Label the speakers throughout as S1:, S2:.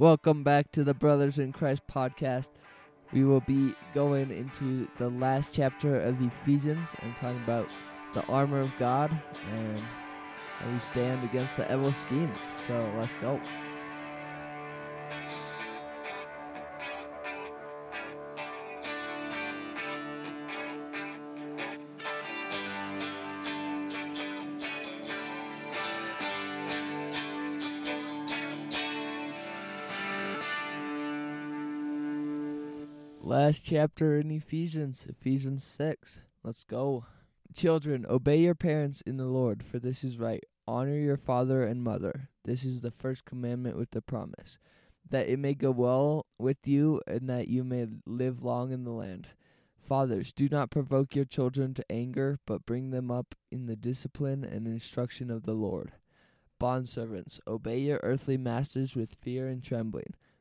S1: Welcome back to the Brothers in Christ podcast. We will be going into the last chapter of Ephesians and talking about the armor of God and how we stand against the evil schemes. So let's go. Last chapter in Ephesians, Ephesians 6. Let's go. Children, obey your parents in the Lord, for this is right. Honor your father and mother. This is the first commandment with the promise, that it may go well with you and that you may live long in the land. Fathers, do not provoke your children to anger, but bring them up in the discipline and instruction of the Lord. Bondservants, obey your earthly masters with fear and trembling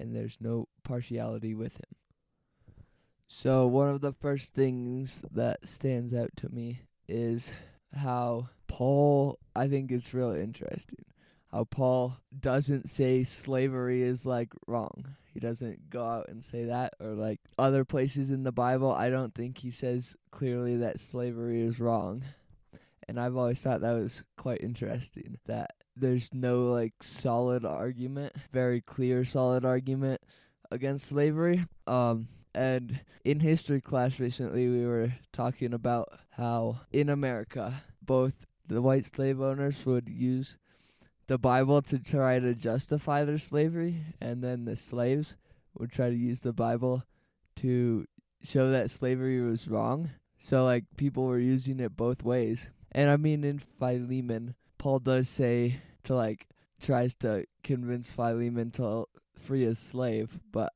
S1: and there's no partiality with him. So, one of the first things that stands out to me is how Paul, I think it's really interesting, how Paul doesn't say slavery is like wrong. He doesn't go out and say that, or like other places in the Bible, I don't think he says clearly that slavery is wrong. And I've always thought that was quite interesting that there's no like solid argument, very clear solid argument against slavery. Um and in history class recently we were talking about how in America both the white slave owners would use the Bible to try to justify their slavery and then the slaves would try to use the Bible to show that slavery was wrong. So like people were using it both ways. And I mean in Philemon, Paul does say to like tries to convince Philemon to free his slave, but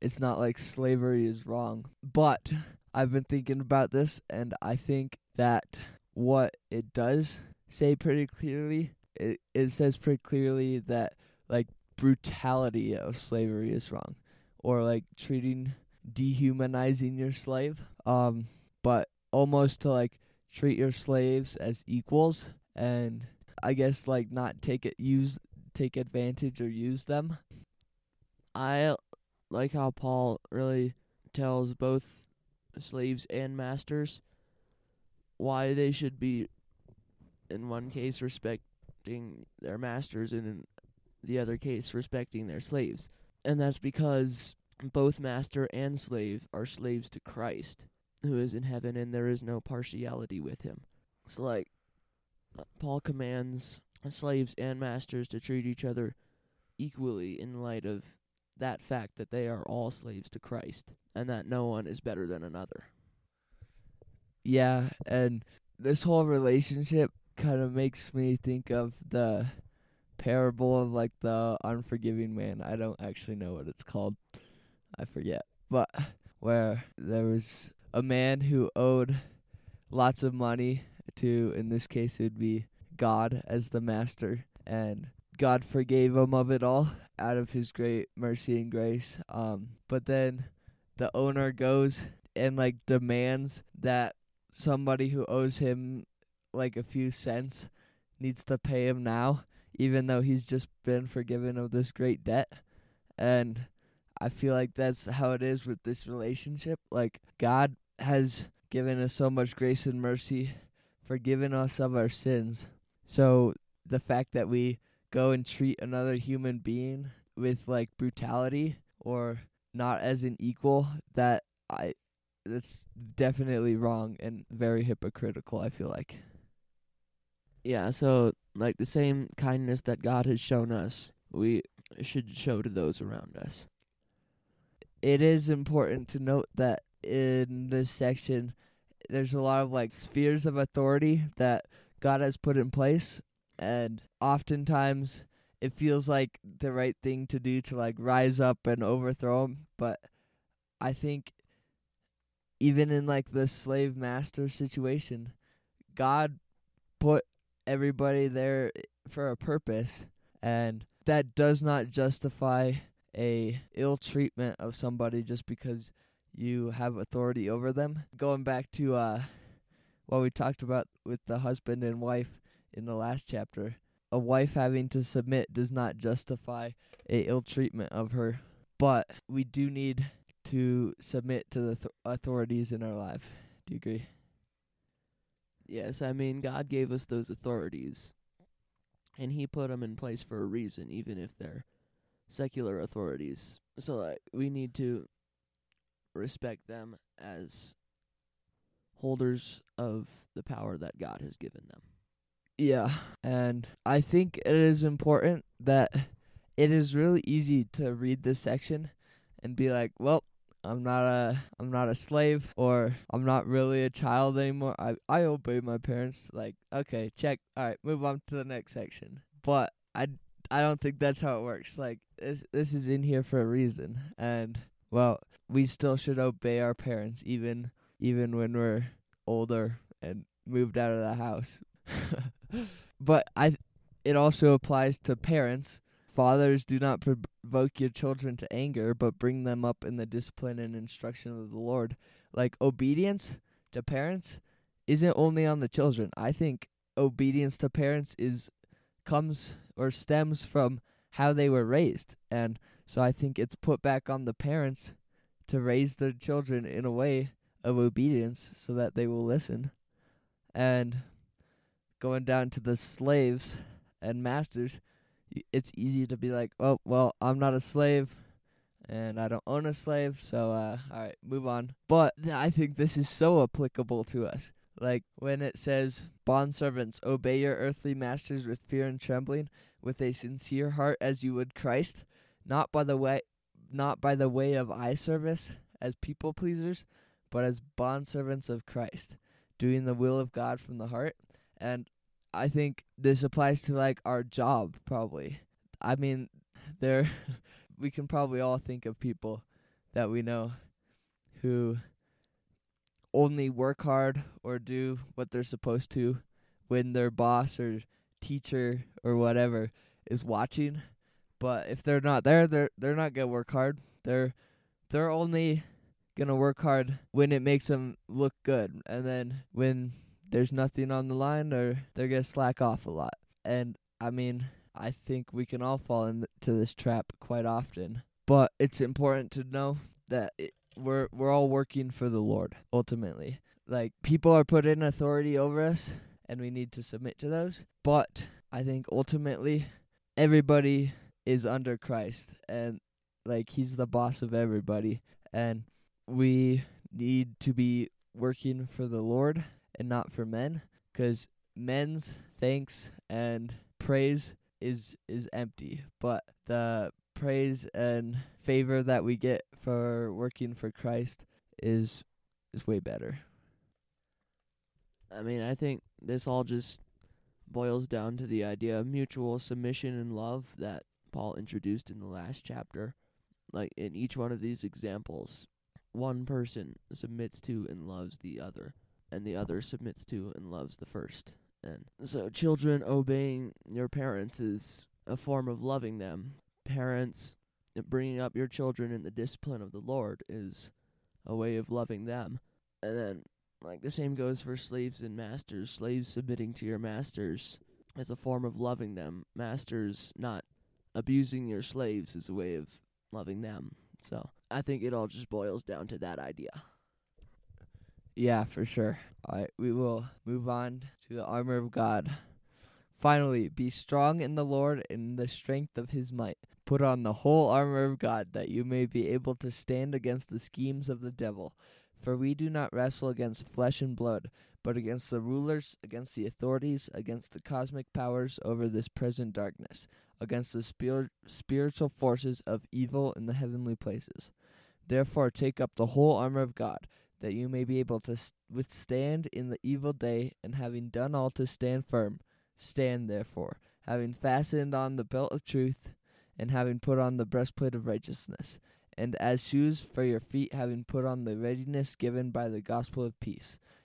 S1: it's not like slavery is wrong. But I've been thinking about this and I think that what it does say pretty clearly it it says pretty clearly that like brutality of slavery is wrong or like treating dehumanizing your slave um but almost to like treat your slaves as equals and I guess like not take it use take advantage or use them. I like how Paul really tells both slaves and masters why they should be in one case respecting their masters and in the other case respecting their slaves. And that's because both master and slave are slaves to Christ, who is in heaven and there is no partiality with him. So like Paul commands slaves and masters to treat each other equally in light of that fact that they are all slaves to Christ and that no one is better than another. Yeah, and this whole relationship kind of makes me think of the parable of like the unforgiving man. I don't actually know what it's called. I forget. But where there was a man who owed lots of money to, in this case, it would be God as the master, and God forgave him of it all out of His great mercy and grace. Um, but then the owner goes and like demands that somebody who owes him like a few cents needs to pay him now, even though he's just been forgiven of this great debt. And I feel like that's how it is with this relationship. Like God has given us so much grace and mercy forgiven us of our sins. So the fact that we go and treat another human being with like brutality or not as an equal, that I that's definitely wrong and very hypocritical, I feel like. Yeah, so like the same kindness that God has shown us, we should show to those around us. It is important to note that in this section there's a lot of like spheres of authority that God has put in place, and oftentimes it feels like the right thing to do to like rise up and overthrow him, but I think even in like the slave master situation, God put everybody there for a purpose and that does not justify a ill treatment of somebody just because you have authority over them. Going back to uh what we talked about with the husband and wife in the last chapter, a wife having to submit does not justify a ill treatment of her, but we do need to submit to the th- authorities in our life. Do you agree?
S2: Yes, I mean God gave us those authorities, and He put them in place for a reason, even if they're secular authorities. So like, we need to respect them as holders of the power that God has given them.
S1: Yeah, and I think it is important that it is really easy to read this section and be like, well, I'm not a I'm not a slave or I'm not really a child anymore. I I obey my parents. Like, okay, check. All right, move on to the next section. But I I don't think that's how it works. Like this this is in here for a reason. And well, we still should obey our parents even even when we're older and moved out of the house. but I it also applies to parents Fathers, do not provoke your children to anger, but bring them up in the discipline and instruction of the Lord. Like obedience to parents isn't only on the children. I think obedience to parents is comes or stems from how they were raised. And so I think it's put back on the parents to raise their children in a way of obedience so that they will listen. And going down to the slaves and masters, it's easy to be like, oh, well, I'm not a slave and I don't own a slave, so uh, all right, move on. But I think this is so applicable to us. Like when it says, Bondservants, obey your earthly masters with fear and trembling, with a sincere heart as you would Christ, not by the way not by the way of eye service as people pleasers, but as bondservants of Christ, doing the will of God from the heart. And I think this applies to like our job probably. I mean, there we can probably all think of people that we know who only work hard or do what they're supposed to when their boss or teacher or whatever is watching. But if they're not there, they're they're not gonna work hard. They're they're only gonna work hard when it makes them look good, and then when there's nothing on the line or they're to slack off a lot. And I mean, I think we can all fall into this trap quite often. But it's important to know that it, we're we're all working for the Lord ultimately. Like people are put in authority over us and we need to submit to those. But I think ultimately everybody is under Christ and like he's the boss of everybody and we need to be working for the Lord and not for men because men's thanks and praise is is empty. But the praise and favor that we get for working for Christ is is way better.
S2: I mean I think this all just boils down to the idea of mutual submission and love that Paul introduced in the last chapter like in each one of these examples one person submits to and loves the other and the other submits to and loves the first. And so, children obeying your parents is a form of loving them. Parents bringing up your children in the discipline of the Lord is a way of loving them. And then, like, the same goes for slaves and masters. Slaves submitting to your masters is a form of loving them. Masters not abusing your slaves is a way of loving them. So, I think it all just boils down to that idea.
S1: Yeah, for sure. All right, we will move on to the armor of God. Finally, be strong in the Lord and in the strength of his might. Put on the whole armor of God, that you may be able to stand against the schemes of the devil. For we do not wrestle against flesh and blood, but against the rulers, against the authorities, against the cosmic powers over this present darkness, against the spir- spiritual forces of evil in the heavenly places. Therefore, take up the whole armor of God that you may be able to withstand in the evil day, and having done all to stand firm, stand therefore, having fastened on the belt of truth, and having put on the breastplate of righteousness, and as shoes for your feet, having put on the readiness given by the gospel of peace.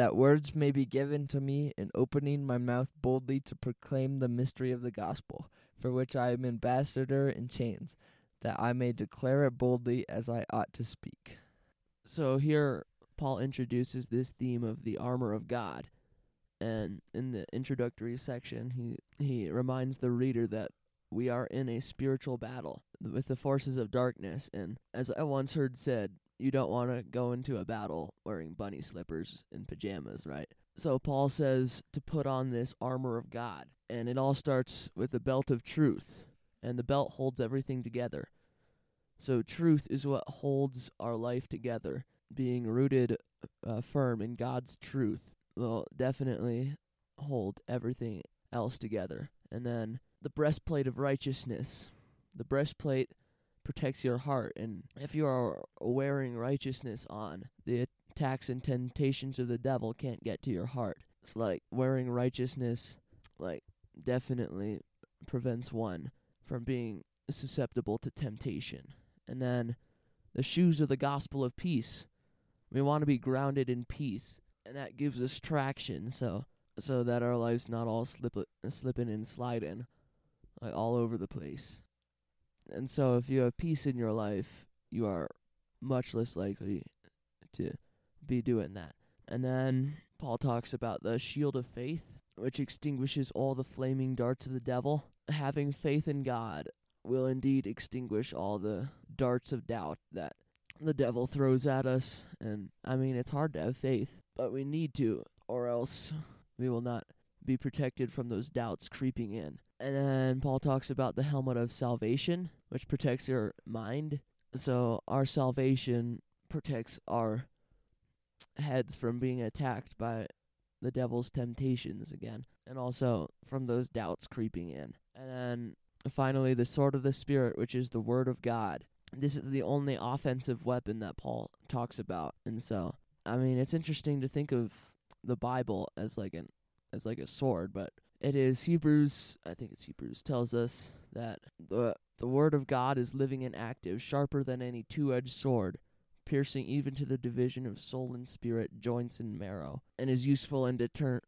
S1: that words may be given to me in opening my mouth boldly to proclaim the mystery of the gospel, for which I am ambassador in chains, that I may declare it boldly as I ought to speak.
S2: So here Paul introduces this theme of the armor of God. And in the introductory section, he, he reminds the reader that we are in a spiritual battle with the forces of darkness. And as I once heard said, you don't want to go into a battle wearing bunny slippers and pajamas, right? So Paul says to put on this armor of God. And it all starts with the belt of truth. And the belt holds everything together. So truth is what holds our life together. Being rooted uh, firm in God's truth will definitely hold everything else together. And then the breastplate of righteousness. The breastplate protects your heart. And if you are wearing righteousness on, the attacks and temptations of the devil can't get to your heart. It's like wearing righteousness, like, definitely prevents one from being susceptible to temptation. And then the shoes of the gospel of peace. We want to be grounded in peace, and that gives us traction. So, so that our lives not all slip slipping and sliding, like all over the place. And so, if you have peace in your life, you are much less likely to be doing that. And then Paul talks about the shield of faith, which extinguishes all the flaming darts of the devil. Having faith in God will indeed extinguish all the darts of doubt that the devil throws at us. And I mean, it's hard to have faith, but we need to, or else we will not be protected from those doubts creeping in. And then Paul talks about the helmet of salvation, which protects your mind. So our salvation protects our heads from being attacked by the devil's temptations again, and also from those doubts creeping in. And then finally, the sword of the Spirit, which is the Word of God. This is the only offensive weapon that Paul talks about. And so, I mean, it's interesting to think of the Bible as like an as like a sword, but it is Hebrews, I think it's Hebrews tells us that the the word of God is living and active, sharper than any two-edged sword, piercing even to the division of soul and spirit, joints and marrow, and is useful in deter-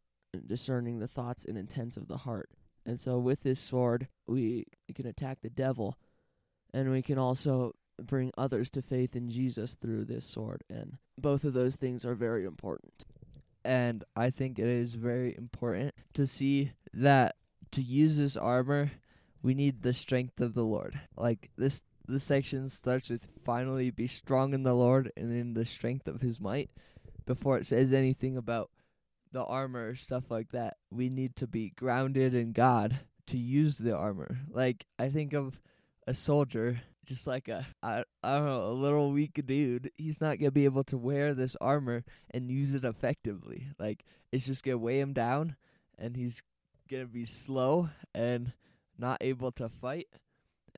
S2: discerning the thoughts and intents of the heart. And so with this sword, we, we can attack the devil, and we can also bring others to faith in Jesus through this sword. And both of those things are very important.
S1: And I think it is very important to see that to use this armor, we need the strength of the Lord. Like this this section starts with finally be strong in the Lord and in the strength of his might before it says anything about the armor or stuff like that. We need to be grounded in God to use the armor. Like I think of a soldier, just like a I I don't know, a little weak dude. He's not gonna be able to wear this armor and use it effectively. Like it's just gonna weigh him down, and he's gonna be slow and not able to fight.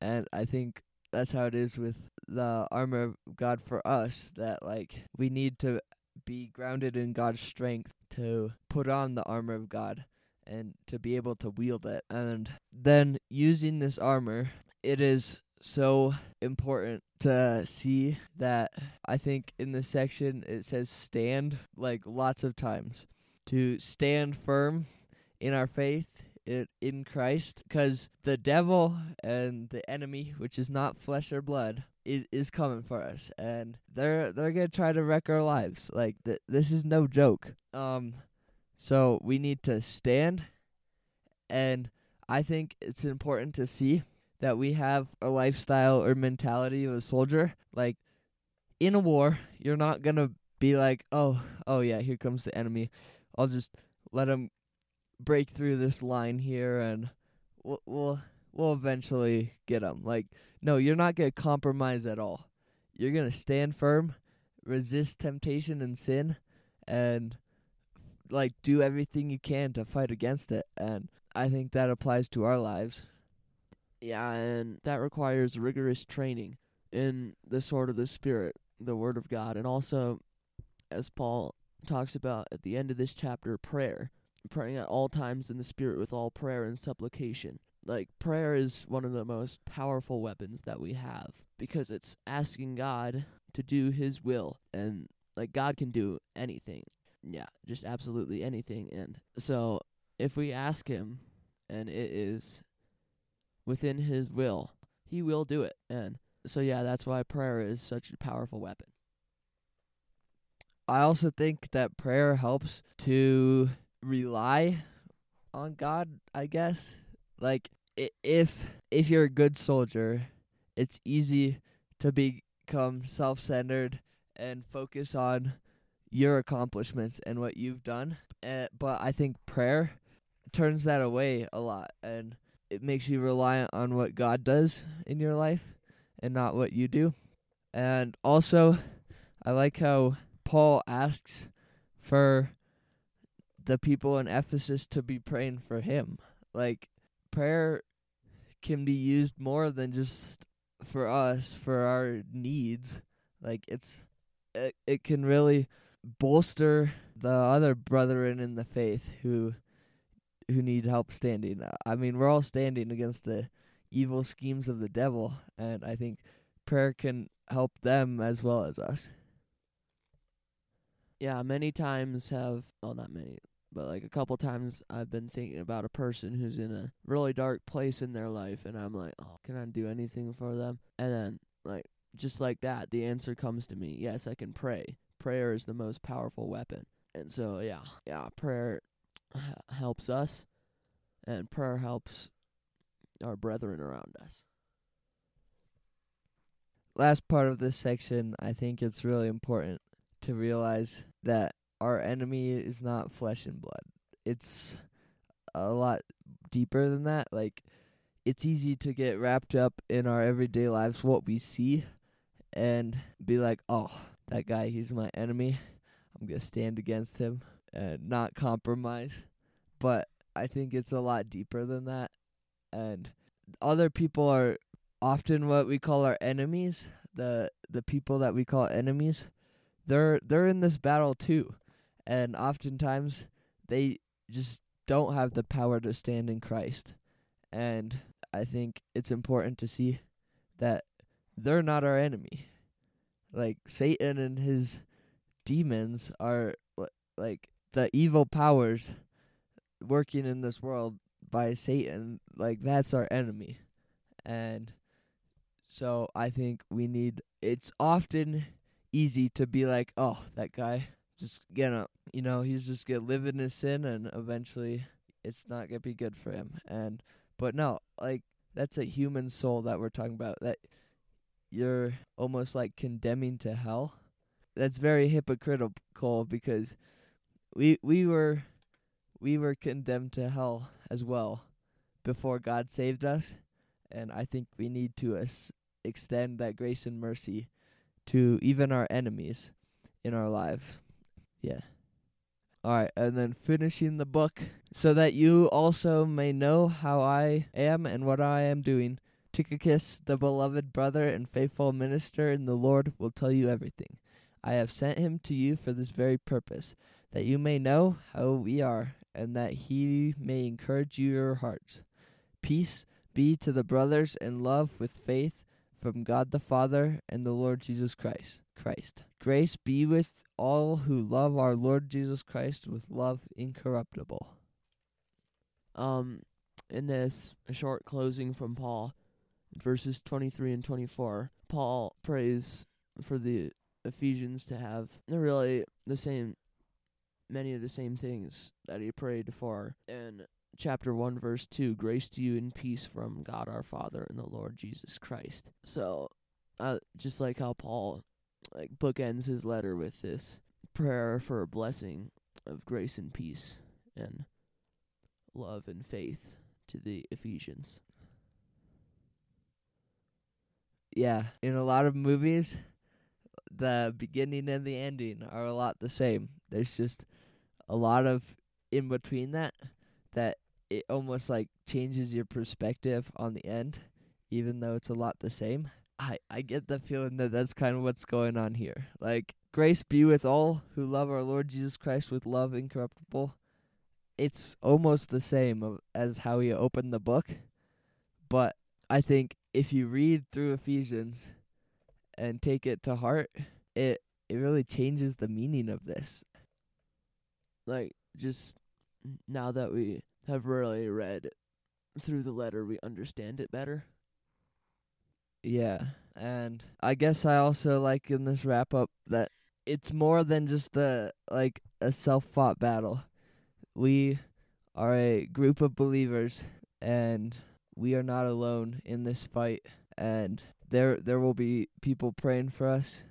S1: And I think that's how it is with the armor of God for us. That like we need to be grounded in God's strength to put on the armor of God and to be able to wield it. And then using this armor, it is so important to see that I think in this section it says stand like lots of times. To stand firm in our faith in, Christ because the devil and the enemy which is not flesh or blood is is coming for us and they're they're to try to wreck our lives. Like th- this is no joke. Um so we need to stand and I think it's important to see that we have a lifestyle or mentality of a soldier. Like in a war, you're not gonna be like, oh, oh yeah, here comes the enemy. I'll just let him break through this line here, and we'll we'll, we'll eventually get him. Like, no, you're not gonna compromise at all. you're going to stand firm, resist temptation and sin and like do everything you can to fight against it. And I think that applies to our lives.
S2: Yeah, and that requires rigorous training in the sword of the Spirit, the Word of God, and also, as Paul talks about at the end of this chapter, prayer. Praying at all times in the Spirit with all prayer and supplication. Like, prayer is one of the most powerful weapons that we have because it's asking God to do His will, and, like, God can do anything. Yeah, just absolutely anything. And so, if we ask Him, and it is within His will, He will do it. And so, yeah, that's why prayer is such a powerful weapon.
S1: I also think that prayer helps to rely on God, I guess. Like if if you're a good soldier, it's easy to become self-centered and focus on your accomplishments and what you've done. Uh, but I think prayer turns that away a lot and it makes you reliant on what God does in your life and not what you do. And also I like how Paul asks for the people in Ephesus to be praying for him. Like prayer can be used more than just for us for our needs. Like it's it, it can really bolster the other brethren in the faith who who need help standing. Uh, I mean, we're all standing against the evil schemes of the devil, and I think prayer can help them as well as us.
S2: Yeah, many times have, well, not many, but like a couple times I've been thinking about a person who's in a really dark place in their life, and I'm like, oh, can I do anything for them? And then, like, just like that, the answer comes to me yes, I can pray. Prayer is the most powerful weapon. And so, yeah, yeah, prayer helps us, and prayer helps our brethren around us.
S1: last part of this section, I think it's really important to realize that our enemy is not flesh and blood. It's a lot deeper than that. Like, it's easy to get wrapped up in our everyday lives, what we see, and be like, oh, that guy, he's my enemy. I'm going to stand against him and not compromise. But I think it's a lot deeper than that. And other people are often what we call our enemies, the the people that we call enemies, they're they're in this battle too. And oftentimes they just don't have the power to stand in Christ. And I think it's important to see that they're not our enemy. Like Satan and his demons are li- like the evil powers working in this world by Satan, like that's our enemy. And so I think we need it's often easy to be like, "Oh, that guy just gonna, you know, he's just gonna live in his sin and eventually it's not to be good for him." And but no, like that's a human soul that we're talking about that you're almost like condemning to hell. That's very hypocritical because we we were we were condemned to hell as well before God saved us, and I think we need to es- extend that grace and mercy to even our enemies in our lives. Yeah. All right, and then finishing the book, so that you also may know how I am and what I am doing. Tychicus, the beloved brother and faithful minister in the Lord, will tell you everything. I have sent him to you for this very purpose, that you may know how we are, and that he may encourage your hearts. Peace be to the brothers and love with faith from God the Father and the Lord Jesus Christ. Christ. Grace be with all who love our Lord Jesus Christ with love incorruptible.
S2: Um, in this short closing from Paul, verses 23 and 24, Paul prays for the Ephesians to have really the same, many of the same things that he prayed for in chapter 1, verse 2 Grace to you and peace from God our Father and the Lord Jesus Christ. So, uh, just like how Paul like bookends his letter with this prayer for a blessing of grace and peace and love and faith to the Ephesians.
S1: Yeah, in a lot of movies, the beginning and the ending are a lot the same. There's just a lot of in between that that it almost like changes your perspective on the end, even though it's a lot the same. I I get the feeling that that's kind of what's going on here. Like grace be with all who love our Lord Jesus Christ with love incorruptible. It's almost the same as how he opened the book, but I think if you read through Ephesians and take it to heart, it it really changes the meaning of this.
S2: Like just now that we have really read through the letter, we understand it better.
S1: Yeah. And I guess I also like in this wrap up that it's more than just a like a self fought battle. We are a group of believers and we are not alone in this fight and there there will be people praying for us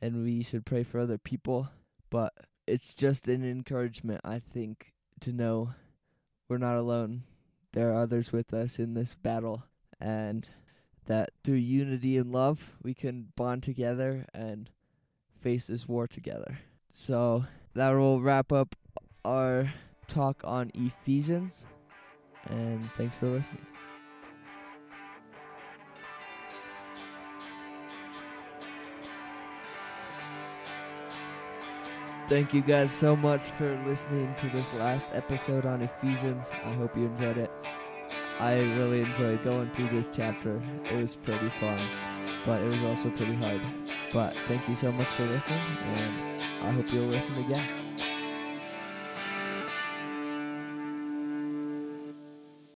S1: and we should pray for other people but it's just an encouragement I think to know we're not alone. There are others with us in this battle and that through unity and love we can bond together and face this war together. So that will wrap up our talk on Ephesians and thanks for listening Thank you guys so much for listening to this last episode on Ephesians. I hope you enjoyed it. I really enjoyed going through this chapter. It was pretty fun, but it was also pretty hard. But thank you so much for listening, and I hope you'll listen again.